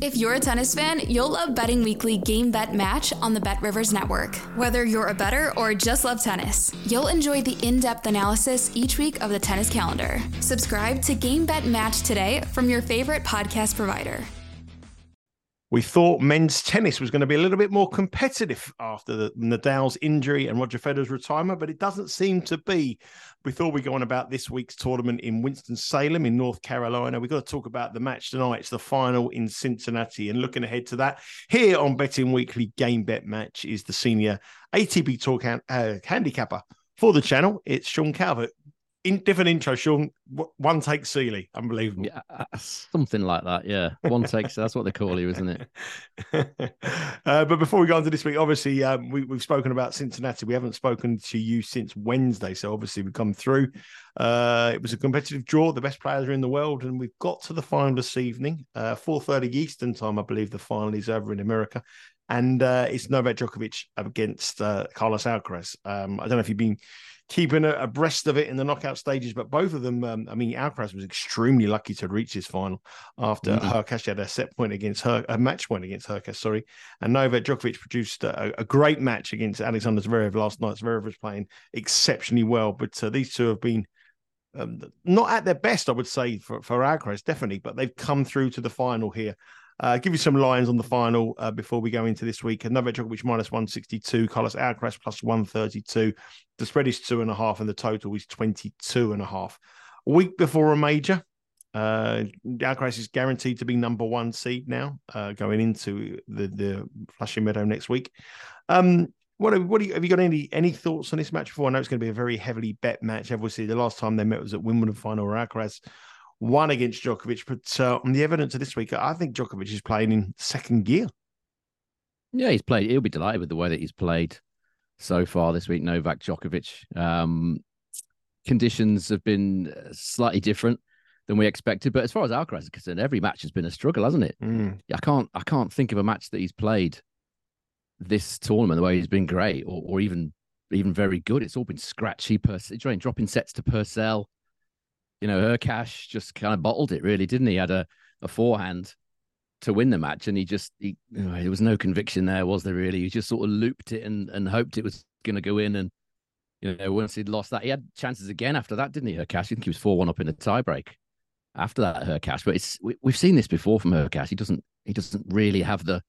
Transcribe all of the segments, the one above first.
If you're a tennis fan, you'll love Betting Weekly Game Bet Match on the Bet Rivers Network. Whether you're a better or just love tennis, you'll enjoy the in depth analysis each week of the tennis calendar. Subscribe to Game Bet Match today from your favorite podcast provider. We thought men's tennis was going to be a little bit more competitive after the, Nadal's injury and Roger Federer's retirement, but it doesn't seem to be. We thought we'd go on about this week's tournament in Winston-Salem in North Carolina. We've got to talk about the match tonight. It's the final in Cincinnati. And looking ahead to that, here on Betting Weekly Game Bet Match is the senior ATP Tour can, uh, handicapper for the channel. It's Sean Calvert in different intro, Sean. One take Seeley, unbelievable. Yeah, uh, something like that. Yeah, one take. that's what they call you, isn't it? uh, but before we go on to this week, obviously um, we, have spoken about Cincinnati. We haven't spoken to you since Wednesday, so obviously we've come through. Uh, it was a competitive draw. The best players are in the world, and we've got to the final this evening, uh, four thirty Eastern time. I believe the final is over in America. And uh, it's Novak Djokovic against uh, Carlos Alcaraz. Um, I don't know if you've been keeping abreast of it in the knockout stages. But both of them, um, I mean, Alcaraz was extremely lucky to reach this final after mm-hmm. Hurkacz had a set point against her, a match point against Hurkacz, sorry. And Novak Djokovic produced a, a, great match against Alexander Zverev last night. Zverev was playing exceptionally well, but uh, these two have been. Um, not at their best, I would say, for, for Alcaraz, definitely, but they've come through to the final here. Uh, give you some lines on the final uh, before we go into this week. Novak Djokovic minus 162, Carlos Alcaraz plus 132. The spread is two and a half, and the total is 22 and a half. A week before a major, uh, Alcaraz is guaranteed to be number one seed now, uh, going into the the Flushing Meadow next week. Um, what, what you, have you got any any thoughts on this match before? I know it's going to be a very heavily bet match. Obviously, the last time they met was at Wimbledon final where Alcaraz won against Djokovic. But uh, on the evidence of this week, I think Djokovic is playing in second gear. Yeah, he's played. He'll be delighted with the way that he's played so far this week. Novak Djokovic. Um, conditions have been uh, slightly different than we expected, but as far as Alcaraz is concerned, every match has been a struggle, hasn't it? Mm. I can't. I can't think of a match that he's played this tournament the way he's been great, or, or even even very good. It's all been scratchy. Pers- dropping sets to Purcell you know, Hurkacz just kind of bottled it, really, didn't he? Had a, a forehand to win the match, and he just he, you know, there was no conviction there, was there? Really, he just sort of looped it and and hoped it was going to go in. And you know, once he'd lost that, he had chances again after that, didn't he? Hurkacz, I think he was four one up in a tiebreak after that. Hurkacz, but it's we, have seen this before from Hurkacz. He doesn't he doesn't really have the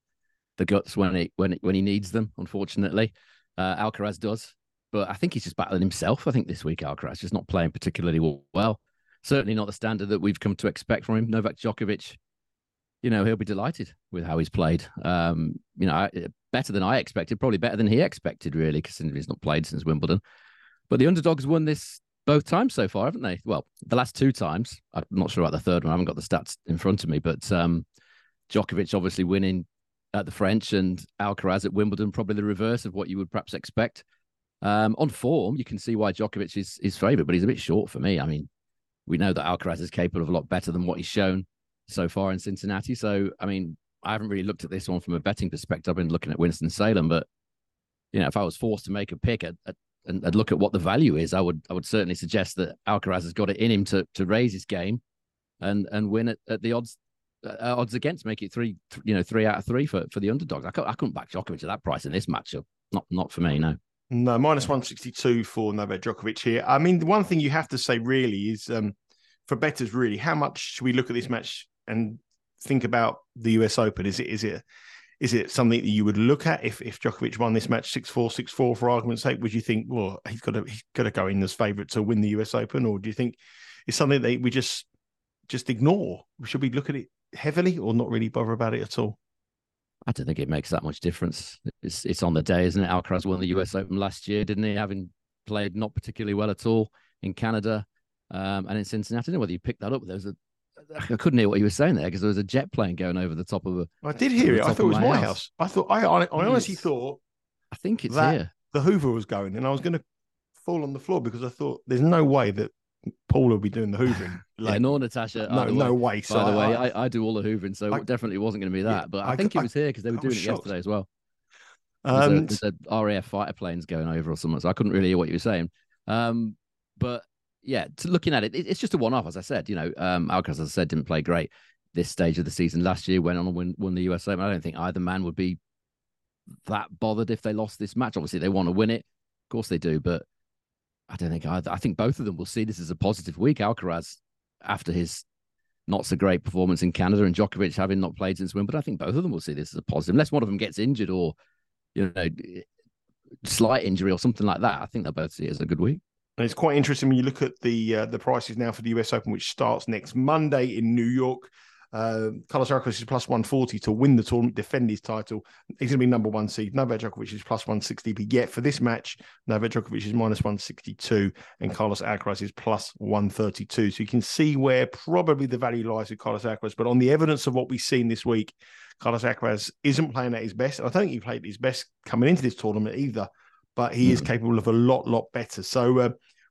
the guts when he when when he needs them. Unfortunately, uh, Alcaraz does. But I think he's just battling himself. I think this week Alcaraz just not playing particularly well certainly not the standard that we've come to expect from him. Novak Djokovic, you know, he'll be delighted with how he's played. Um, you know, better than I expected, probably better than he expected, really, considering he's not played since Wimbledon. But the underdogs won this both times so far, haven't they? Well, the last two times. I'm not sure about the third one. I haven't got the stats in front of me, but um, Djokovic obviously winning at the French and Alcaraz at Wimbledon, probably the reverse of what you would perhaps expect. Um, on form, you can see why Djokovic is is favourite, but he's a bit short for me. I mean, we know that Alcaraz is capable of a lot better than what he's shown so far in Cincinnati. So, I mean, I haven't really looked at this one from a betting perspective. I've been looking at Winston Salem, but you know, if I was forced to make a pick at, at, and, and, look at what the value is, I would I would certainly suggest that Alcaraz has got it in him to to raise his game and and win at, at the odds uh, odds against make it three you know three out of three for for the underdogs. I, I couldn't back Djokovic at that price in this matchup. Not not for me, no. No, minus 162 for Novak Djokovic here. I mean, the one thing you have to say really is um, for betters, really, how much should we look at this match and think about the US Open? Is it is it is it something that you would look at if if Djokovic won this match 6-4, 6-4 for argument's sake? Would you think, well, he's got to he's got to go in as favourite to win the US Open, or do you think it's something that we just just ignore? Should we look at it heavily or not really bother about it at all? I don't think it makes that much difference. It's it's on the day, isn't it? Alcaraz won the US Open last year, didn't he? Having played not particularly well at all in Canada um, and in Cincinnati. I don't know whether you picked that up. There was a I couldn't hear what you were saying there because there was a jet plane going over the top of a. I did hear it. I thought it was my house. house. I thought I I, I honestly thought. I think it's here. The Hoover was going, and I was going to fall on the floor because I thought there's no way that Paul will be doing the hoovering. Like, yeah, nor Natasha. No, no way. way. So by the way, I, I, do all the hoovering, so I, definitely wasn't going to be that. But I, I think it was here because they were doing it yesterday as well. Um, there's, a, there's a RAF fighter planes going over or something, so I couldn't really hear what you were saying. Um, but yeah, looking at it, it, it's just a one-off, as I said. You know, um, Alcaraz, as I said, didn't play great this stage of the season last year. Went on and win, won the US Open. I don't think either man would be that bothered if they lost this match. Obviously, they want to win it, of course they do, but I don't think either. I think both of them will see this as a positive week. Alcaraz, after his not so great performance in Canada, and Djokovic having not played since Wimbledon, I think both of them will see this as a positive, unless one of them gets injured or you know slight injury or something like that. I think they'll both see it as a good week. And it's quite interesting when you look at the uh, the prices now for the US Open, which starts next Monday in New York. Uh, Carlos Alcaraz is plus 140 to win the tournament, defend his title. He's going to be number one seed. Novak Djokovic is plus 160. But yet for this match, Novak Djokovic is minus 162 and Carlos Alcaraz is plus 132. So you can see where probably the value lies with Carlos Alcaraz. But on the evidence of what we've seen this week, Carlos Alcaraz isn't playing at his best. I don't think he played his best coming into this tournament either, but he mm. is hmm. capable of a lot, lot better. So, uh,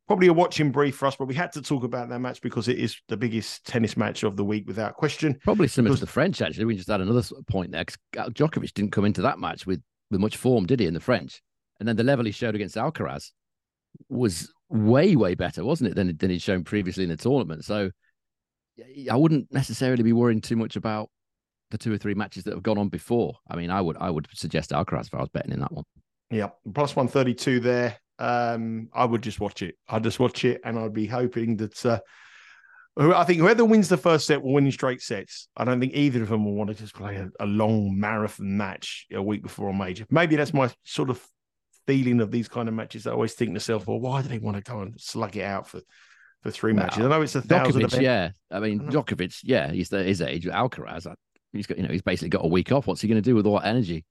probably a watching brief for us, but we had to talk about that match because it is the biggest tennis match of the week without question. Probably similar because... to the French, actually. We just had another point there because Djokovic didn't come into that match with, with much form, did he, in the French? And then the level he showed against Alcaraz was way, way better, wasn't it, than, than he'd shown previously in the tournament? So I wouldn't necessarily be worrying too much about the two or three matches that have gone on before. I mean, I would I would suggest Alcaraz if I was betting in that one. Yeah, plus 132 there um, I would just watch it. I'd just watch it, and I'd be hoping that. Uh, I think whoever wins the first set will win in straight sets. I don't think either of them will want to just play a, a long marathon match a week before a major. Maybe that's my sort of feeling of these kind of matches. I always think to myself, well, why do they want to go and slug it out for for three well, matches? I know it's a thousand. Djokovic, yeah. I mean, I Djokovic, yeah, he's the, his age. Alcaraz, he's got you know he's basically got a week off. What's he going to do with all that energy?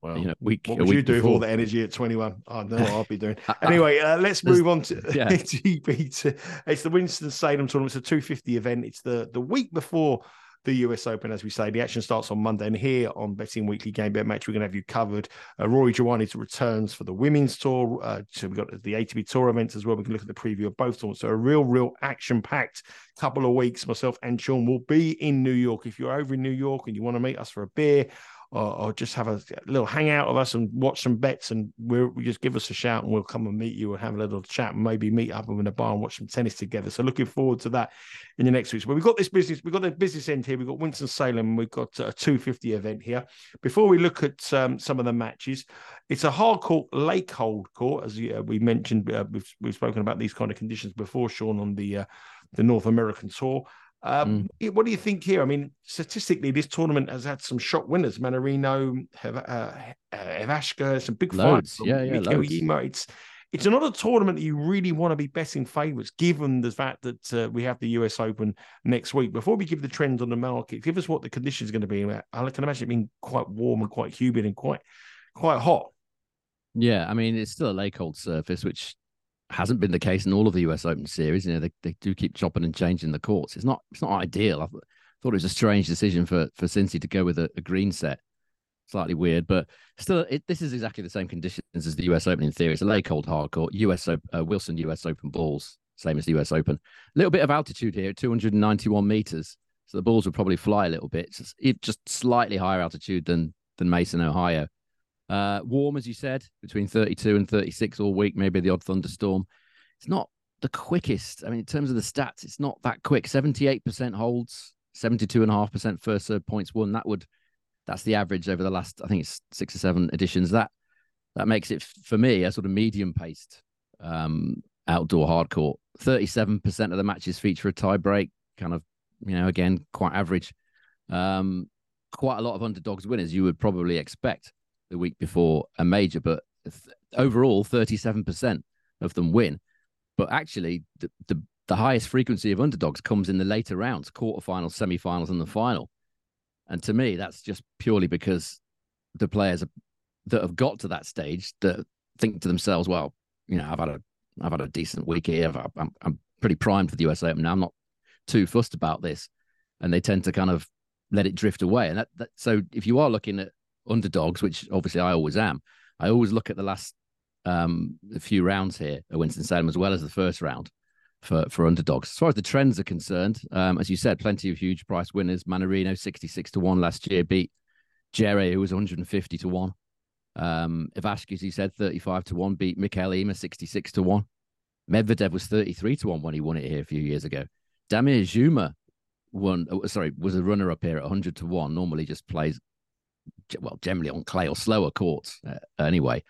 Well, you know, week, what would you do before. with all the energy at 21? I know what I'll be doing. Anyway, uh, let's move on to yeah. GB. To, it's the Winston Salem tournament. It's a 250 event. It's the, the week before the US Open, as we say. The action starts on Monday, and here on Betting Weekly Game Bet Match, we're going to have you covered. Uh, Rory Giovanni returns for the women's tour. Uh, so we've got the ATP Tour events as well. We can look at the preview of both tournaments. So a real, real action-packed couple of weeks. Myself and Sean will be in New York. If you're over in New York and you want to meet us for a beer or, or, just have a little hangout of us and watch some bets and we'll we just give us a shout and we'll come and meet you and have a little chat and maybe meet up in a bar and watch some tennis together. So looking forward to that in the next week. But we've got this business, we've got the business end here. We've got Winston Salem, we've got a 250 event here. Before we look at um, some of the matches, it's a hard court, Laykold court, as uh, we mentioned. Uh, we've, we've spoken about these kind of conditions before, Sean, on the uh, the North American tour. Um, mm. What do you think here? I mean, statistically, this tournament has had some shock winners: Mannarino, uh, some big loads. fights. Yeah, yeah. Ymer. It's it's another tournament that you really want to be betting favourites, given the fact that uh, we have the US Open next week. Before we give the trends on the market, give us what the conditions are going to be. I can imagine it being quite warm and quite humid and quite quite hot. Yeah, I mean it's still a Laykold surface, which hasn't been the case in all of the US Open series. You know, they, they do keep chopping and changing the courts. It's not it's not ideal. I thought it was a strange decision for for Cincy to go with a, a green set. Slightly weird, but still, it, this is exactly the same conditions as the US Open in theory. It's a Laykold hard court. US uh, Wilson US Open balls, same as the US Open. A little bit of altitude here, 291 meters. So the balls would probably fly a little bit. Just, just slightly higher altitude than than Mason, Ohio. Uh, warm, as you said, between 32 and 36 all week, maybe the odd thunderstorm. It's not the quickest. I mean, in terms of the stats, it's not that quick. 78% holds, 72.5% first serve points won. That would, that's the average over the last, I think it's six or seven editions. That, that makes it for me a sort of medium paced um, outdoor hard court. 37% of the matches feature a tie break, kind of, you know, again, quite average. Um, quite a lot of underdogs winners you would probably expect the week before a major, but th- overall, 37% of them win. But actually, the, the, the highest frequency of underdogs comes in the later rounds, quarterfinals, semifinals, and the final. And to me, that's just purely because the players that have got to that stage that think to themselves, well, you know, I've had a I've had a decent week here. I'm, I'm pretty primed for the US Open now. I'm not too fussed about this, and they tend to kind of let it drift away. And that, that so if you are looking at underdogs, which obviously I always am, I always look at the last um, few rounds here at Winston Salem as well as the first round for for underdogs. As far as the trends are concerned, um, as you said, plenty of huge price winners. Mannarino sixty six to one last year beat Djere, who was one hundred and fifty to one. Um, Ivashka, as you said, thirty five to one beat Mikael Ymer sixty six to one. Medvedev was thirty three to one when he won it here a few years ago. Damir Dzumhur won. Oh, sorry, was a runner up here at hundred to one. Normally just plays well, generally on clay or slower courts uh, anyway.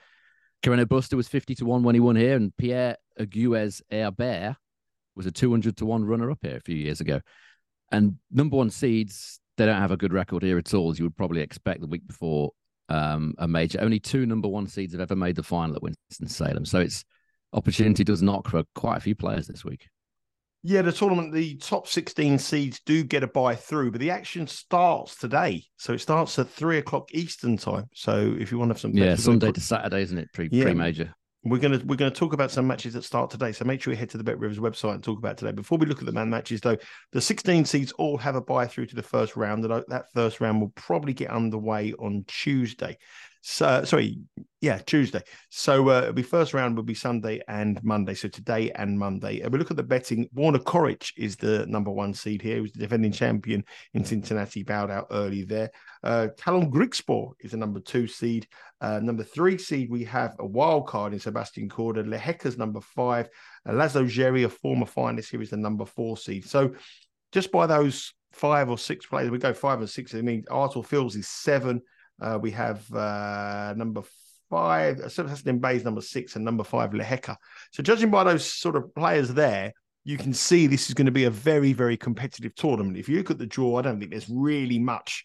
Carreno Busta was 50 to 1 when he won here, and Pierre Aguez Herbert was a 200 to 1 runner up here a few years ago. And number one seeds, they don't have a good record here at all, as you would probably expect the week before um, a major. Only two number one seeds have ever made the final at Winston-Salem. So it's opportunity does knock for quite a few players this week. Yeah, the tournament, the top 16 seeds do get a buy through, but the action starts today. So it starts at three o'clock Eastern time. So if you want to have some. Yeah, Sunday to Saturday, isn't it? Pre yeah. major. We're gonna we're gonna talk about some matches that start today. So make sure you head to the Bet Rivers website and talk about today. Before we look at the man matches, though, the 16 seeds all have a buy through to the first round. That that first round will probably get underway on Tuesday. So sorry, yeah, Tuesday. So uh, it'll be first round will be Sunday and Monday. So today and Monday. Uh, we look at the betting. Borna Coric is the number one seed here. He was the defending champion in Cincinnati, bowed out early there. Uh, Tallon Griekspoor is the number two seed. Uh, number three seed, we have a wild card in Sebastian Korda. Lehecka's number five. Uh, Laszlo Djere, a former finalist here, is the number four seed. So just by those five or six players, we go five and six. I mean, Arthur Fils is seven. Uh, we have uh, number five, Sebastian Baez number six, and number five, Lehecka. So judging by those sort of players there, you can see this is going to be a very, very competitive tournament. If you look at the draw, I don't think there's really much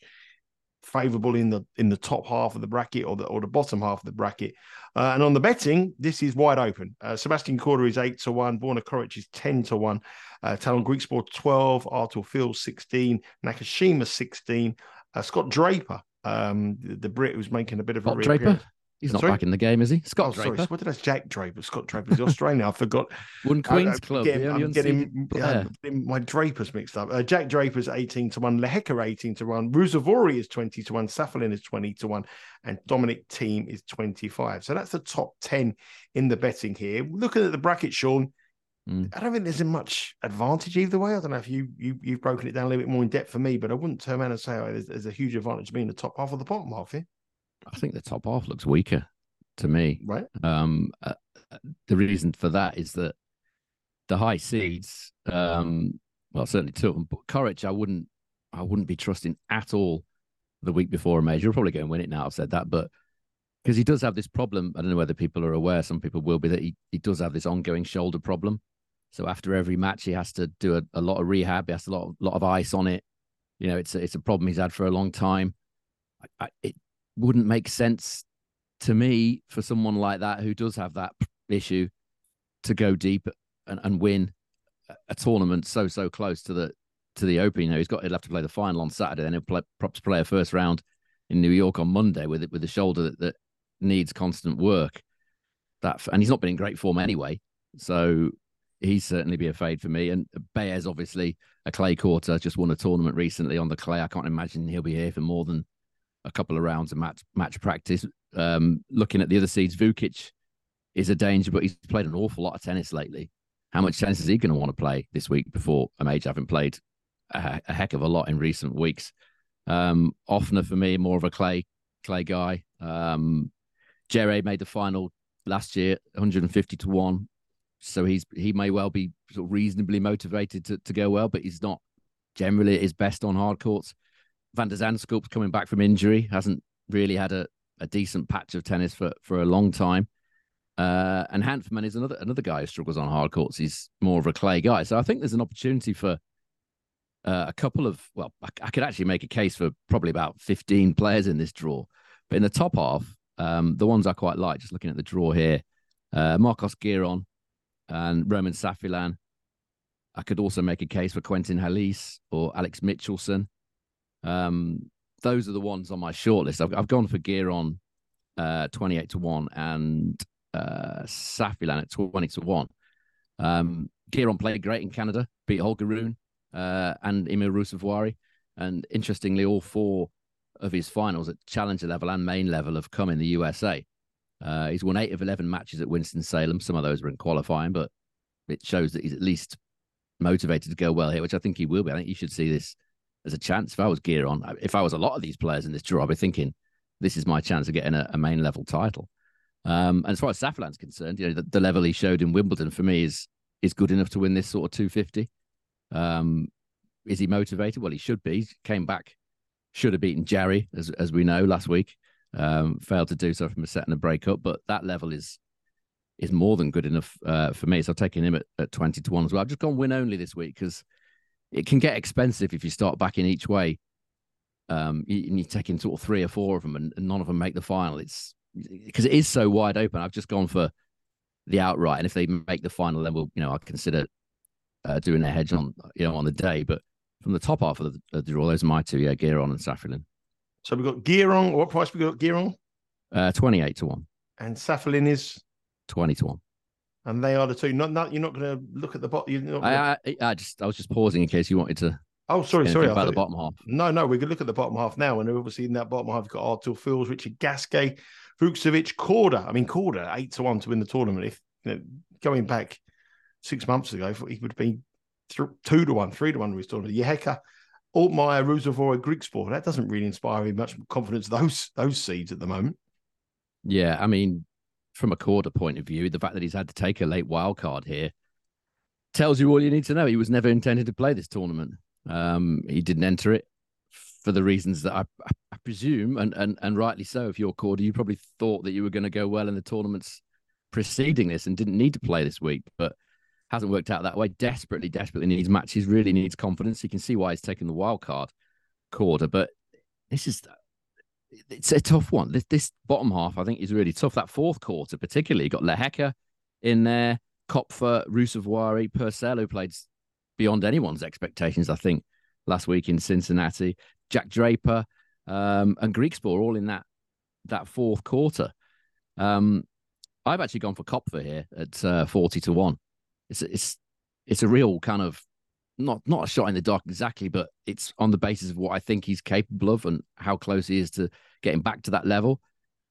favourable in the in the top half of the bracket or the or the bottom half of the bracket. Uh, and on the betting, this is wide open. Uh, Sebastian Korda is eight to one. Borna Coric is ten to one. Uh, Tallon Griekspoor twelve. Arthur Fils sixteen. Nakashima sixteen. Uh, Scott Draper um, the, the Brit who's making a bit of Scott a Draper. He's not sorry? back in the game, is he? Scott oh, Draper. Sorry. What did I say? Jack Draper. Scott Draper. is Australian. I forgot. One Queen's I, Club. Getting, I'm getting, yeah, getting, my Drapers mixed up. Uh, Jack Draper's 18 to 1. Lehecka 18 to 1. Ruusuvuori is 20 to 1. Safin is 20 to 1. And Dominic Thiem is 25. So that's the top 10 in the betting here. Looking at the bracket, Sean, Mm. I don't think there's a much advantage either way. I don't know if you, you you've broken it down a little bit more in depth for me, but I wouldn't turn around and say oh, there's, there's, a huge advantage being the top half or the bottom half here. I think the top half looks weaker to me. Right. Um, uh, the reason for that is that the high seeds, um, well, certainly two of them, but Coric, I wouldn't, I wouldn't be trusting at all the week before a major. He'll probably go and win it now. I've said that, but because he does have this problem. I don't know whether people are aware. Some people will be that he, he does have this ongoing shoulder problem. So after every match, he has to do a, a lot of rehab. He has a lot, of, lot of ice on it. You know, it's a, it's a problem he's had for a long time. I, I, it wouldn't make sense to me for someone like that who does have that issue to go deep and, and win a tournament so so close to the to the Open. You know, he's got he'll have to play the final on Saturday, then he'll play, perhaps play a first round in New York on Monday with it with a shoulder that, that needs constant work. That and he's not been in great form anyway. So he's certainly be a fade for me. And Baez, obviously, a clay courter, just won a tournament recently on the clay. I can't imagine he'll be here for more than a couple of rounds of match match practice. Um, looking at the other seeds, Vukic is a danger, but he's played an awful lot of tennis lately. How much tennis is he going to want to play this week before a major? Having played a, a heck of a lot in recent weeks. Um, Ofner for me, more of a clay clay guy. Um, Djere made the final last year, 150 to one so he's he may well be sort of reasonably motivated to, to go well, but he's not generally at his best on hard courts. Van der Zandschulp's coming back from injury, hasn't really had a, a decent patch of tennis for, for a long time. Uh, and Hanfmann is another another guy who struggles on hard courts. He's more of a clay guy, so I think there's an opportunity for uh, a couple of. Well, I, I, could actually make a case for probably about 15 players in this draw, but in the top half, um, the ones I quite like, just looking at the draw here, uh, Marcos Giron, and Roman Safiullin. I could also make a case for Quentin Halys or Alex Michelsen. Um, those are the ones on my shortlist. I've, I've gone for Giron uh, 28 to 1 and uh, Safiullin at 20 to 1. Um, Giron played great in Canada, beat Holger Rune uh, and Emil Ruusuvuori. And interestingly, all four of his finals at challenger level and main level have come in the USA. Uh, he's won eight of 11 matches at Winston-Salem. Some of those were in qualifying, but it shows that he's at least motivated to go well here, which I think he will be. I think you should see this as a chance. If I was Giron, if I was a lot of these players in this draw, I'd be thinking, this is my chance of getting a, a main level title. Um, and as far as Safiullin's concerned, you know, the, the, level he showed in Wimbledon for me is is good enough to win this sort of 250. Um, is he motivated? Well, he should be. He came back, should have beaten Djere, as as we know last week. Um, failed to do so from a set and a breakup, but that level is is more than good enough uh, for me. So I've taken him at, at 20 to 1 as well. I've just gone win only this week because it can get expensive if you start backing each way. Um, and you're taking sort of three or four of them and, and none of them make the final. It's because it is so wide open. I've just gone for the outright. And if they make the final, then we'll, you know, I'll consider uh, doing a hedge on, you know, on the day. But from the top half of the, the draw, those are my two, yeah, Giron and Safiullin. So we've got Giron. What price we got Giron? Uh, 28 to 1. And Safiullin is? 20 to 1. And they are the two. Not, not you're not going to look at the bottom. Gonna... I, I, I, just, I was just pausing in case you wanted to. Oh, sorry, sorry. About the bottom half. No, no, we can look at the bottom half now. And obviously, in that bottom half, you've got Arthur Fils, Richard Gasquet, Fucsovics, Korda. I mean, Korda, eight to one to win the tournament. If you know, going back six months ago, he would have been th- two to one, three to one to his tournament. Lehecka, Altmaier, Ruusuvuori, Griekspoor. That doesn't really inspire me much confidence. Those those seeds at the moment. Yeah, I mean, from a Korda point of view, the fact that he's had to take a late wild card here tells you all you need to know. He was never intended to play this tournament. Um, he didn't enter it for the reasons that I, I presume, and, and and rightly so. If you're Korda, you probably thought that you were going to go well in the tournaments preceding this and didn't need to play this week, but hasn't worked out that way. Desperately, desperately needs matches. Really needs confidence. You can see why he's taking the wild card, Korda, But this is it's a tough one. This, this bottom half, I think, is really tough. That fourth quarter, particularly, got Lehecka in there, Koepfer, Ruusuvuori, Purcell, who played beyond anyone's expectations, I think, last week in Cincinnati. Jack Draper um, and Griekspoor all in that that fourth quarter. Um, I've actually gone for Koepfer here at uh, forty to one. It's it's it's a real kind of not not a shot in the dark exactly, but it's on the basis of what I think he's capable of and how close he is to getting back to that level.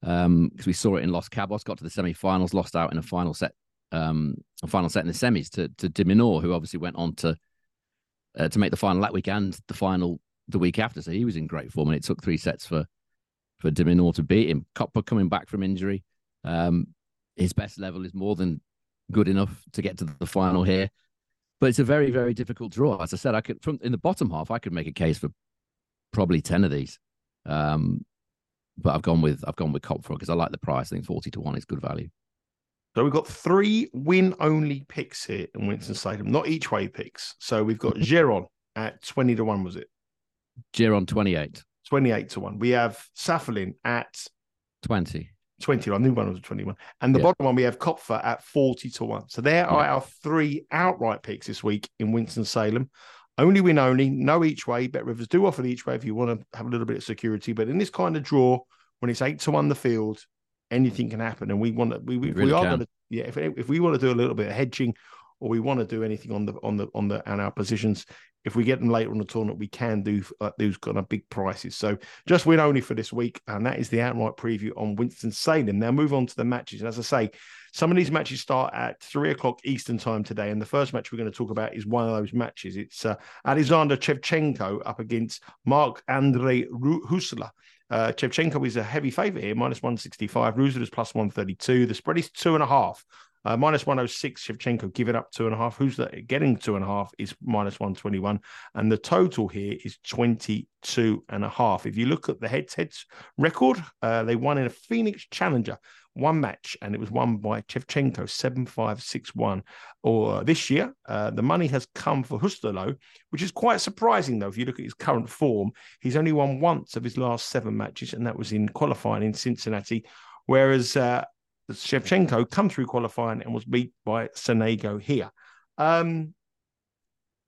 Because um, we saw it in Los Cabos, got to the semi-finals, lost out in a final set, um, a final set in the semis to to de Minaur, who obviously went on to uh, to make the final that week and the final the week after. So he was in great form, and it took three sets for for de Minaur to beat him. Koepfer coming back from injury, um, his best level is more than good enough to get to the final here. But it's a very, very difficult draw. As I said, I could from in the bottom half, I could make a case for probably ten of these. Um, but I've gone with I've gone with Koepfer because I like the price. I think forty to one is good value. So we've got three win only picks here in Winston Salem, not each way picks. So we've got Giron at twenty to one. Was it? Giron twenty eight. Twenty eight to one. We have Safiullin at twenty. 20. I knew one was 21. And the yeah. bottom one, we have Koepfer at 40 to 1. So there are our three outright picks this week in Winston-Salem. Only win only, no each way. Bet Rivers do offer the each way if you want to have a little bit of security. But in this kind of draw, when it's eight to one the field, anything can happen. And we want to, we, we, really we are going to, yeah, if, if we want to do a little bit of hedging or we want to do anything on the, on the, on the, on our positions, if we get them later on the tournament, we can do uh, those kind of big prices. So just win only for this week, and that is the outright preview on Winston Salem. Now move on to the matches. As I say, some of these matches start at three o'clock Eastern time today, and the first match we're going to talk about is one of those matches. It's uh, Alexander Shevchenko up against Marc-Andrea Huesler. Uh, Shevchenko is a heavy favourite here, minus 165. Huesler is plus 132. The spread is two and a half. Uh, minus 106, Shevchenko give it up two and a half. Who's that getting two and a half is minus 121. And the total here is 22 and a half. If you look at the head to heads record, uh, they won in a Phoenix Challenger, one match, and it was won by Shevchenko 7561. Or this year, uh, the money has come for Huesler, which is quite surprising, though. If you look at his current form, he's only won once of his last seven matches, and that was in qualifying in Cincinnati. Whereas uh, Shevchenko come through qualifying and was beat by Sonego here. Um,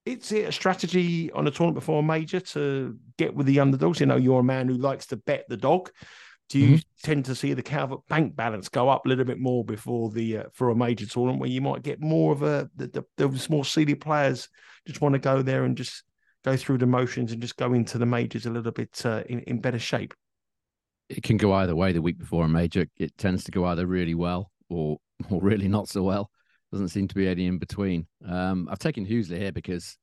it's a strategy on a tournament before a major to get with the underdogs. You know, you're a man who likes to bet the dog. Do you mm-hmm. tend to see the Calvert bank balance go up a little bit more before the uh, for a major tournament where you might get more of a the, the, the more seeded players just want to go there and just go through the motions and just go into the majors a little bit uh, in, in better shape? It can go either way. The week before a major, it tends to go either really well or or really not so well. Doesn't seem to be any in between. Um, I've taken Huesler here because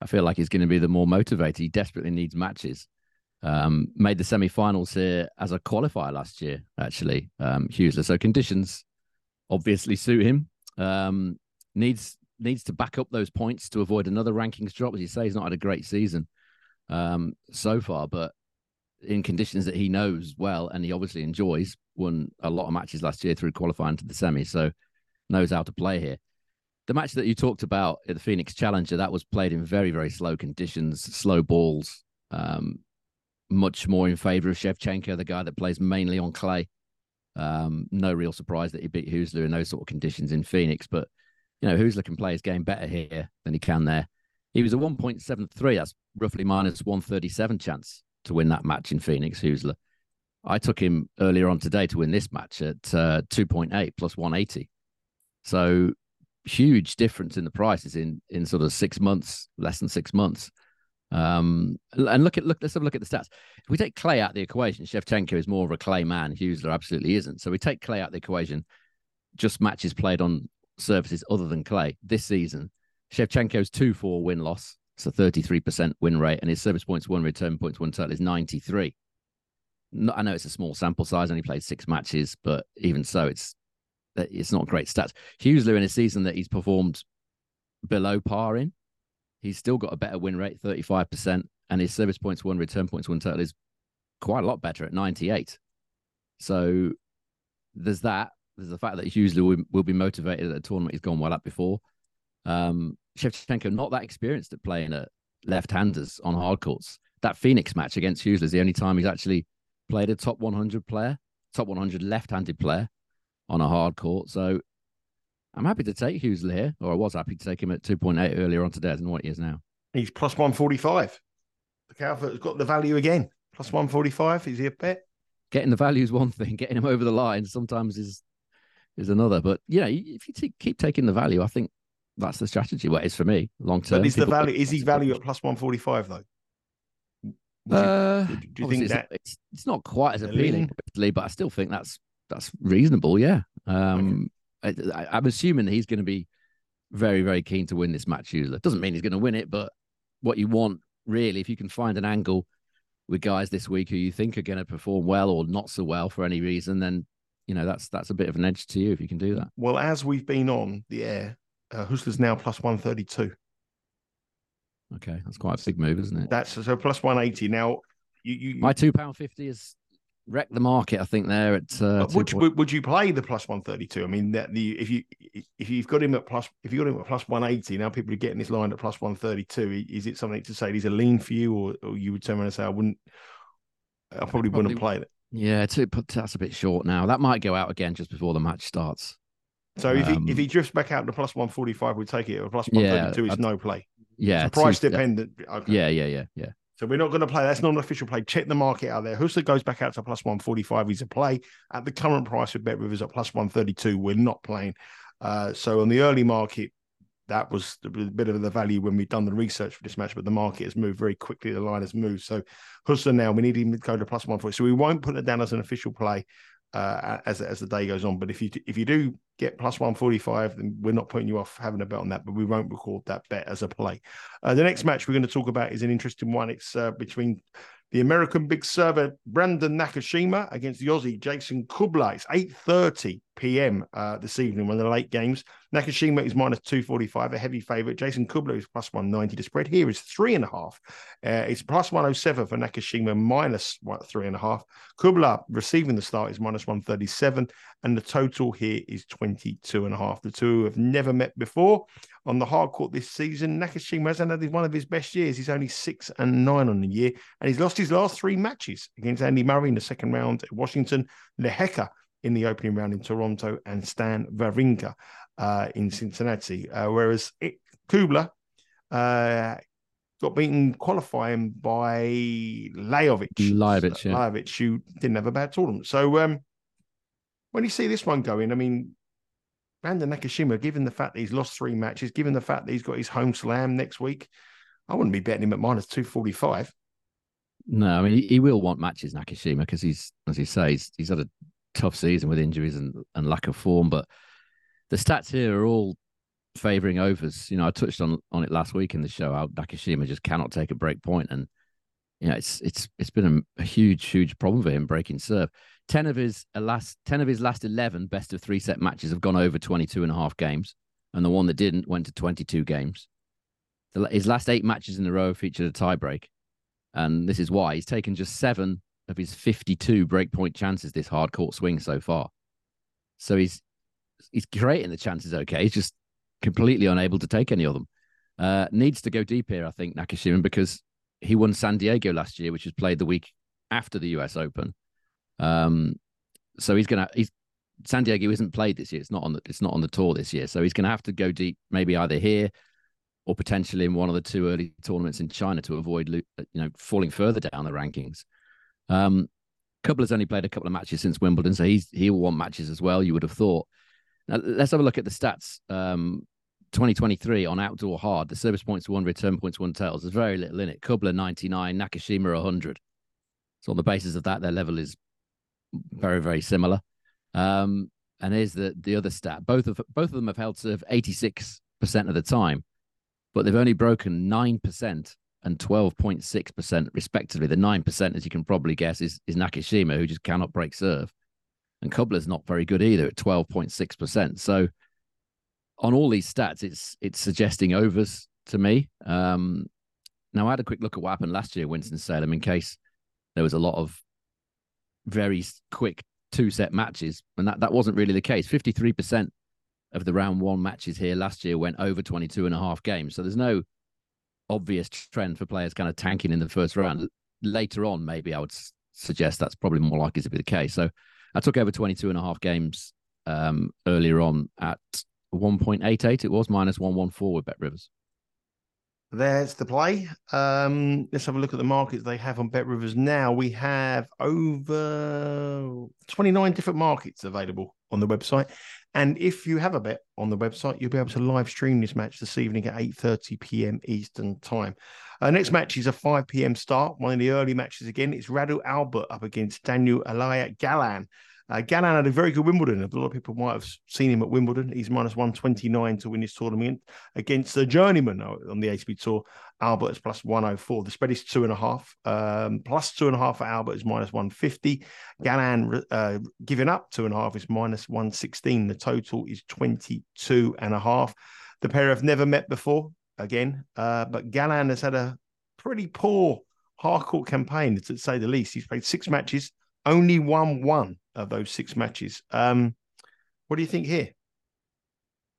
I feel like he's going to be the more motivated. He desperately needs matches. Um, made the semi-finals here as a qualifier last year, actually, um, Huesler. So conditions obviously suit him. Um, needs needs to back up those points to avoid another rankings drop. As you say, he's not had a great season um, so far, but in conditions that he knows well and he obviously enjoys, won a lot of matches last year through qualifying to the semi, so knows how to play here. The match that you talked about at the Phoenix Challenger, that was played in very, very slow conditions, slow balls, um, much more in favor of Shevchenko, the guy that plays mainly on clay. Um, no real surprise that he beat Huesler in those sort of conditions in Phoenix, but you know, Huesler can play his game better here than he can there. He was a 1.73. That's roughly minus 137 chance to win that match in Phoenix, Huesler. I took him earlier on today to win this match at uh, 2.8 plus 180. So huge difference in the prices in in sort of six months, less than six months. Um, and look at look. Let's have a look at the stats. If we take Clay out of the equation, Shevchenko is more of a Clay man. Huesler absolutely isn't. So we take Clay out of the equation. Just matches played on surfaces other than Clay this season. Shevchenko's two four win loss. It's a thirty three percent win rate, and his service points one, return points one total is ninety three. I know it's a small sample size, only played six matches, but even so, it's it's not great stats. Huesler in a season that he's performed below par in, he's still got a better win rate, 35%, and his service points one, return points one total is quite a lot better at 98. So there's that. There's the fact that Huesler will, will be motivated at a tournament he's gone well at before. Um, Shevchenko not that experienced at playing at left-handers on hard courts. That Phoenix match against Huesler is the only time he's actually played a top 100 player, top 100 left-handed player on a hard court. So I'm happy to take Huesler here, or I was happy to take him at 2.8 earlier on today. I don't know what he is now. He's plus 145. The Calvert's got the value again. Plus 145. Is he a bet? Getting the value is one thing. Getting him over the line sometimes is is another. But yeah, if you t- keep taking the value, I think that's the strategy. What is for me long term. But is the value? Is he value at plus 145 though? You, uh, do you think that it's, it's, not quite as appealing, but I still think that's that's reasonable. Yeah. Um, okay. I, am assuming he's going to be very, very keen to win this match. Usually, doesn't mean he's going to win it, but what you want really, if you can find an angle with guys this week who you think are going to perform well or not so well for any reason, then you know that's that's a bit of an edge to you if you can do that. Well, as we've been on the air, uh, Huesler's now plus one thirty two. Okay, that's quite a big move, isn't it? That's so plus one eighty. Now, you, you my two pound fifty is wrecked the market. I think there at uh, would, you, would you play the plus one thirty two? I mean, that the if you if you've got him at plus if you got him at plus one eighty, now people are getting this line at plus one thirty two. Is it something to say he's a lean for you, or, or you would turn around and say I wouldn't? I probably, probably wouldn't play it. Yeah, to, that's a bit short now. That might go out again just before the match starts. So if um, he if he drifts back out to plus one forty five, we take it. Or plus one thirty two is no play. Yeah, price dependent. Okay. Yeah, yeah, yeah, yeah. So we're not going to play. That's not an official play. Check the market out there. Huesler goes back out to plus 145. He's a play. At the current price of Bet Rivers at plus 132, we're not playing. Uh, so on the early market, that was a bit of the value when we've done the research for this match, but the market has moved very quickly. The line has moved. So Huesler now, we need him to go to plus 140. So we won't put it down as an official play uh, as as the day goes on. But if you if you do get plus one forty five, then we're not putting you off having a bet on that. But we won't record that bet as a play. Uh, the next match we're going to talk about is an interesting one. It's uh, between the American big server Brandon Nakashima against the Aussie Jason Kubler. It's eight thirty p.m. Uh, this evening, one of the late games. Nakashima is minus 245, a heavy favourite. Jason Kubler is plus 190. The spread here is three and a half. Uh, it's plus 107 for Nakashima, minus what, three and a half. Kubler receiving the start is minus 137, and the total here is 22 and a half. The two have never met before on the hard court this season. Nakashima has had one of his best years. He's only six and nine on the year, and he's lost his last three matches against Andy Murray in the second round at Washington. Lehecka in the opening round in Toronto and Stan Wawrinka uh, in Cincinnati. Uh, whereas it, Kubler uh, got beaten qualifying by Lajovic. Lajovic, yeah. Lajovic, who didn't have a bad tournament. So um, when you see this one going, I mean, Brandon Nakashima, given the fact that he's lost three matches, given the fact that he's got his home slam next week, I wouldn't be betting him at minus 245. No, I mean he, he will want matches Nakashima because he's, as you say, he's, he's had a tough season with injuries and, and lack of form. But the stats here are all favouring overs. You know, I touched on on it last week in the show. How Nakashima just cannot take a break point, and you know, it's it's it's been a, a huge huge problem for him breaking serve. Ten of his last ten of his last eleven best of three set matches have gone over 22 and a half games, and the one that didn't went to 22 games. The, his last eight matches in a row featured a tiebreak. And this is why he's taken just seven of his 52 breakpoint chances this hard court swing so far. So he's he's creating the chances okay. He's just completely unable to take any of them. Uh, needs to go deep here, I think, Nakashima, because he won San Diego last year, which was played the week after the US Open. Um, so he's gonna he's San Diego isn't played this year. It's not on the it's not on the tour this year. So he's gonna have to go deep, maybe either here or potentially in one of the two early tournaments in China to avoid you know falling further down the rankings. Um, has only played a couple of matches since Wimbledon, so he's he will want matches as well. You would have thought. Now let's have a look at the stats. Um, 2023 on outdoor hard, the service points one, return points one tails. There's very little in it. Kubler 99, Nakashima 100. So on the basis of that, their level is very very similar. Um, and here's the the other stat: both of both of them have held serve 86 percent of the time but they've only broken 9% and 12.6% respectively. The 9%, as you can probably guess, is, is Nakashima, who just cannot break serve. And Kubler's not very good either at 12.6%. So on all these stats, it's it's suggesting overs to me. Um, now, I had a quick look at what happened last year, Winston-Salem, in case there was a lot of very quick two set matches. And that, that wasn't really the case. 53% of the round one matches here last year went over 22 and a half games. So there's no obvious trend for players kind of tanking in the first round. Later on, maybe I would suggest that's probably more likely to be the case. So I took over 22 and a half games um, earlier on at 1.88. It was minus 114 with Bet Rivers. There's the play. Um, let's have a look at the markets they have on Bet Rivers now. We have over 29 different markets available on the website. And if you have a bet on the website, you'll be able to live stream this match this evening at 8:30 p.m. Eastern Time. Uh, next match is a 5 p.m. start. One of the early matches again. It's Radu Albot up against Daniel Elahi Galan. Uh, Galan had a very good Wimbledon. A lot of people might have seen him at Wimbledon. He's minus 129 to win this tournament against the journeyman on the ATP Tour. Albot is plus 104. The spread is two and a half. Um, plus two and a half for Albot is minus 150. Galan uh, giving up two and a half is minus 116. The total is 22 and a half. The pair have never met before again, uh, but Galan has had a pretty poor hardcourt campaign, to say the least. He's played six matches, only won one of those six matches. Um, what do you think here?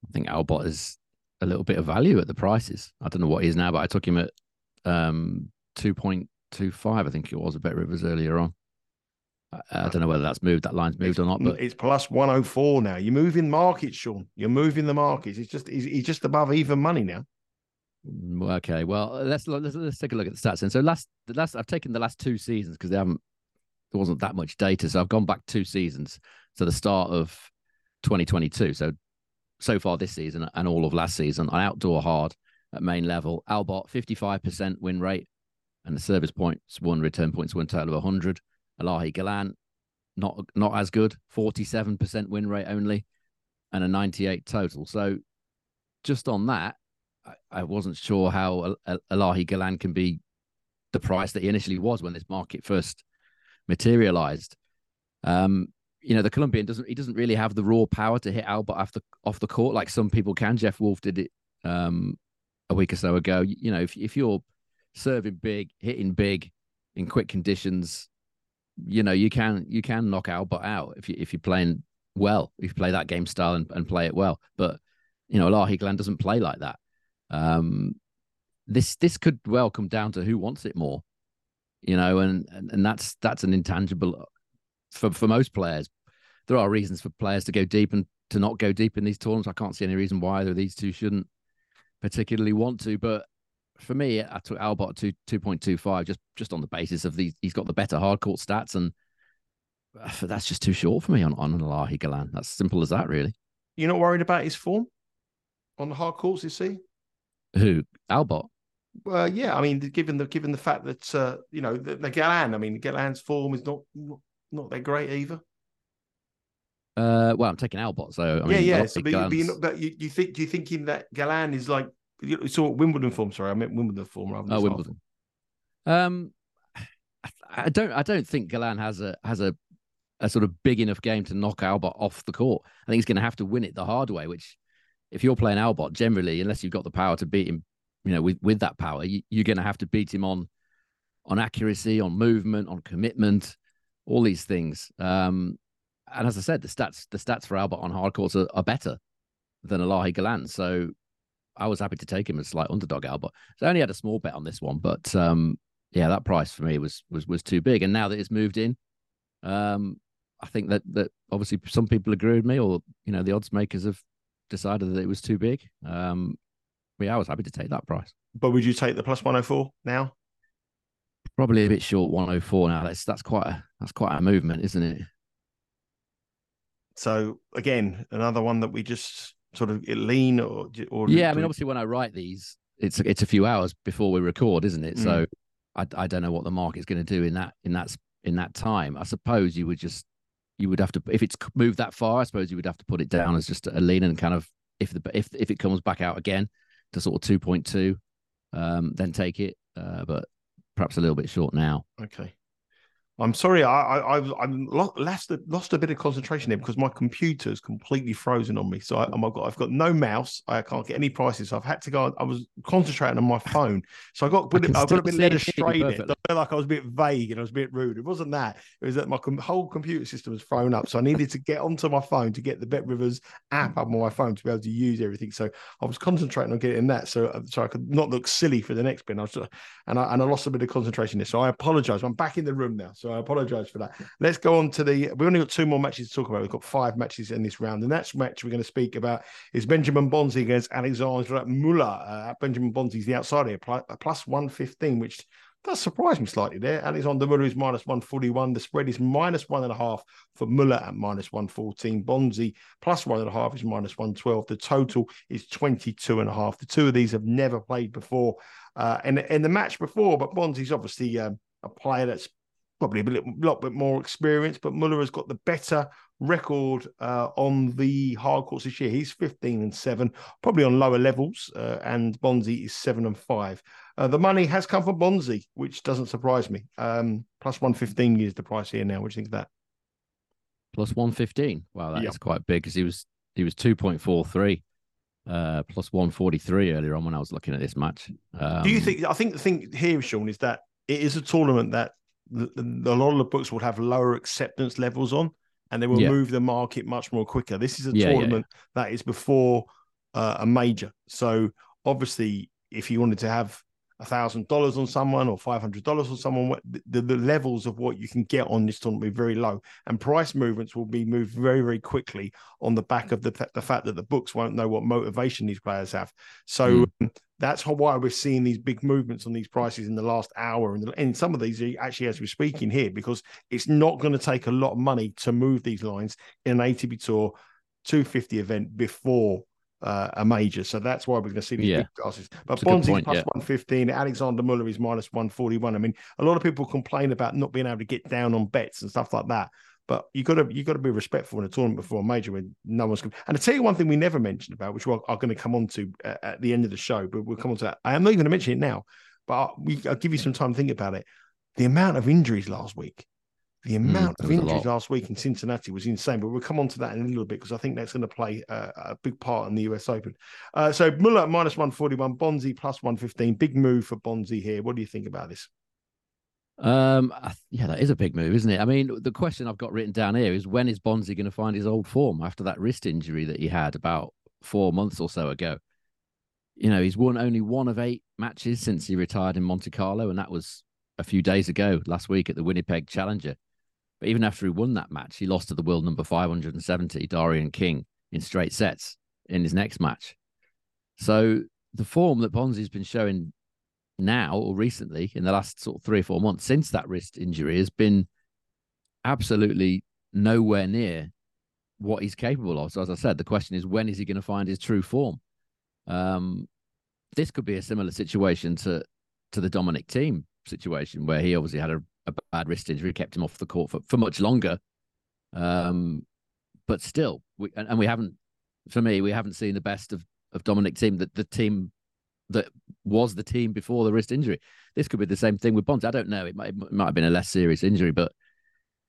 I think Albot is a little bit of value at the prices. I don't know what he is now, but I took him at um, 2.25, I think it was, a Bet Rivers earlier on. I, I don't know whether that's moved, that line's moved it's, or not, but it's plus 104 now. You're moving markets, Sean. You're moving the markets. It's just he's, he's just above even money now. Mm, okay, well let's let's let's take a look at the stats. And so last the last I've taken the last two seasons because they haven't there wasn't that much data. So I've gone back two seasons to the start of 2022. So so far this season and all of last season on outdoor hard at main level. Albot 55% win rate and the service points one return points one total of 100. Elahi Galan not not as good, 47% win rate only and a 98 total. So just on that, I, I wasn't sure how Elahi Galan can be the price that he initially was when this market first materialized. Um, you know, the Colombian doesn't he doesn't really have the raw power to hit Albot off the off the court like some people can. Jeff Wolf did it um, a week or so ago. You know, if if you're serving big, hitting big in quick conditions, you know, you can you can knock Albot out if you if you're playing well, if you play that game style and, and play it well. But you know, Elahi Galan doesn't play like that. Um, this this could well come down to who wants it more you know, and, and and that's that's an intangible for for most players. There are reasons for players to go deep and to not go deep in these tournaments. I can't see any reason why either of these two shouldn't particularly want to. But for me, I took Albot to two point two five just just on the basis of these. He's got the better hardcourt stats, and uh, that's just too short for me on on Elahi Galan. That's simple as that, really. You're not worried about his form on the hard courts, you see? Who Albot? Well, yeah, I mean, given the given the fact that uh, you know the, the Galan, I mean, Galan's form is not not, that great either. Uh, well, I'm taking Albot, so I yeah, mean, yeah. So, but, you, but, you, but you, you think do you thinking that Galan is like you saw Wimbledon form? Sorry, I meant Wimbledon form rather than Oh, Wimbledon. Um, I, I don't. I don't think Galan has a has a a sort of big enough game to knock Albot off the court. I think he's going to have to win it the hard way. Which, if you're playing Albot, generally, unless you've got the power to beat him, you know, with with that power, you, you're going to have to beat him on on accuracy, on movement, on commitment, all these things. Um, and as I said, the stats the stats for Albot on hard courts are, are better than Elahi Galan. So I was happy to take him as slight underdog Albot. So I only had a small bet on this one, but um, yeah, that price for me was was was too big. And now that it's moved in, um, I think that that obviously some people agree with me, or you know, the odds makers have decided that it was too big. Um, I was happy to take that price. But would you take the plus one hundred four now? Probably a bit short, 104 now. That's that's quite a that's quite a movement, isn't it? So again, another one that we just sort of lean or or Yeah, I mean, obviously, when I write these, it's it's a few hours before we record, isn't it? Hmm. So I I don't know what the market's going to do in that in that in that time. I suppose you would just you would have to if it's moved that far. I suppose you would have to put it down as just a lean and kind of if the if if it comes back out again to sort of two point two, um, then take it. Uh, but perhaps a little bit short now. Okay. I'm sorry, I I I've, I've lost a, lost a bit of concentration here because my computer's completely frozen on me. So I, oh I've got I've got no mouse. I can't get any prices. So I've had to go. I was concentrating on my phone, so I got I have got a bit led and hear you astray. I felt like I was a bit vague and I was a bit rude. It wasn't that. It was that my com- whole computer system was thrown up. So I needed to get onto my phone to get the Bet Rivers app up on my phone to be able to use everything. So I was concentrating on getting that, so uh, so I could not look silly for the next bit. And I was and I and I lost a bit of concentration there. So I apologise. I'm back in the room now, so I apologise for that. Let's go on to the. We've only got two more matches to talk about. We've got five matches in this round, and that's match we're going to speak about is Benjamin Bonzi against Alexander Muller. Uh, Benjamin Bonzi's the outsider, pl- plus one fifteen, which does surprise me slightly there. Alexander Muller is minus 141. The spread is minus one and a half for Muller at minus 114. Bonzi plus one and a half is minus 112. The total is 22 and a half. The two of these have never played before uh, in, in the match before, but Bonzi's obviously um, a player that's probably a bit, lot bit more experience, but Muller has got the better record uh, on the hard courts this year. He's 15 and 7, probably on lower levels, uh, and Bonzi is 7 and 5. Uh, the money has come from Bonzi, which doesn't surprise me. Um, plus 115 is the price here now. What do you think of that? Plus one fifteen. Wow, that is Yeah. quite big because he was he was two point four three. Uh, plus one forty three earlier on when I was looking at this match. Um, Do you think? I think the thing here, Sean, is that it is a tournament that a lot of the books will have lower acceptance levels on, and they will Yeah. move the market much more quicker. This is a Yeah, yeah, tournament that is before uh, a major, so obviously, if you wanted to have a thousand dollars on someone or five hundred dollars on someone, what- the, the levels of what you can get on this tournament will be very low, and price movements will be moved very, very quickly on the back of the the fact that the books won't know what motivation these players have. So um, that's how, why we're seeing these big movements on these prices in the last hour, and, and some of these actually as we're speaking here, because it's not going to take a lot of money to move these lines in an ATP Tour 250 event before uh, a major. So that's why we're going to see these Yeah. big classes. But That's a good Bonzi's point, plus yeah. 115, Alexander Muller is minus 141. I mean, a lot of people complain about not being able to get down on bets and stuff like that. But you got to you got to be respectful in a tournament before a major when no one's. And I tell you one thing we never mentioned about, which we're, are going to come on to uh, at the end of the show, but we'll come on to that. I am not even going to mention it now, but I'll, we, I'll give you some time to think about it. The amount of injuries last week, the amount there of injuries last week in Cincinnati was insane. But we'll come on to that in a little bit because I think that's going to play uh, a big part in the US Open. Uh, so Muller minus 141, Bonzi plus 115. Big move for Bonzi here. What do you think about this? Um, yeah, that is a big move, isn't it? I mean, the question I've got written down here is when is Bonzi going to find his old form after that wrist injury that he had about four months or so ago? You know, he's won only one of eight matches since he retired in Monte Carlo, and that was a few days ago, last week at the Winnipeg Challenger. But even after he won that match, he lost to the world number 570, Darian King, in straight sets in his next match. So the form that Bonzi's been showing now or recently in the last sort of three or four months since that wrist injury has been absolutely nowhere near what he's capable of. So as I said, the question is when is he going to find his true form? Um, this could be a similar situation to to the Dominic Thiem situation, where he obviously had a, a bad wrist injury, kept him off the court for, for much longer. Um, but still, we and, and we haven't, for me, we haven't seen the best of of Dominic Thiem that the Thiem that was the Thiem before the wrist injury. This could be the same thing with Bonds. I don't know. It might, it might have been a less serious injury, but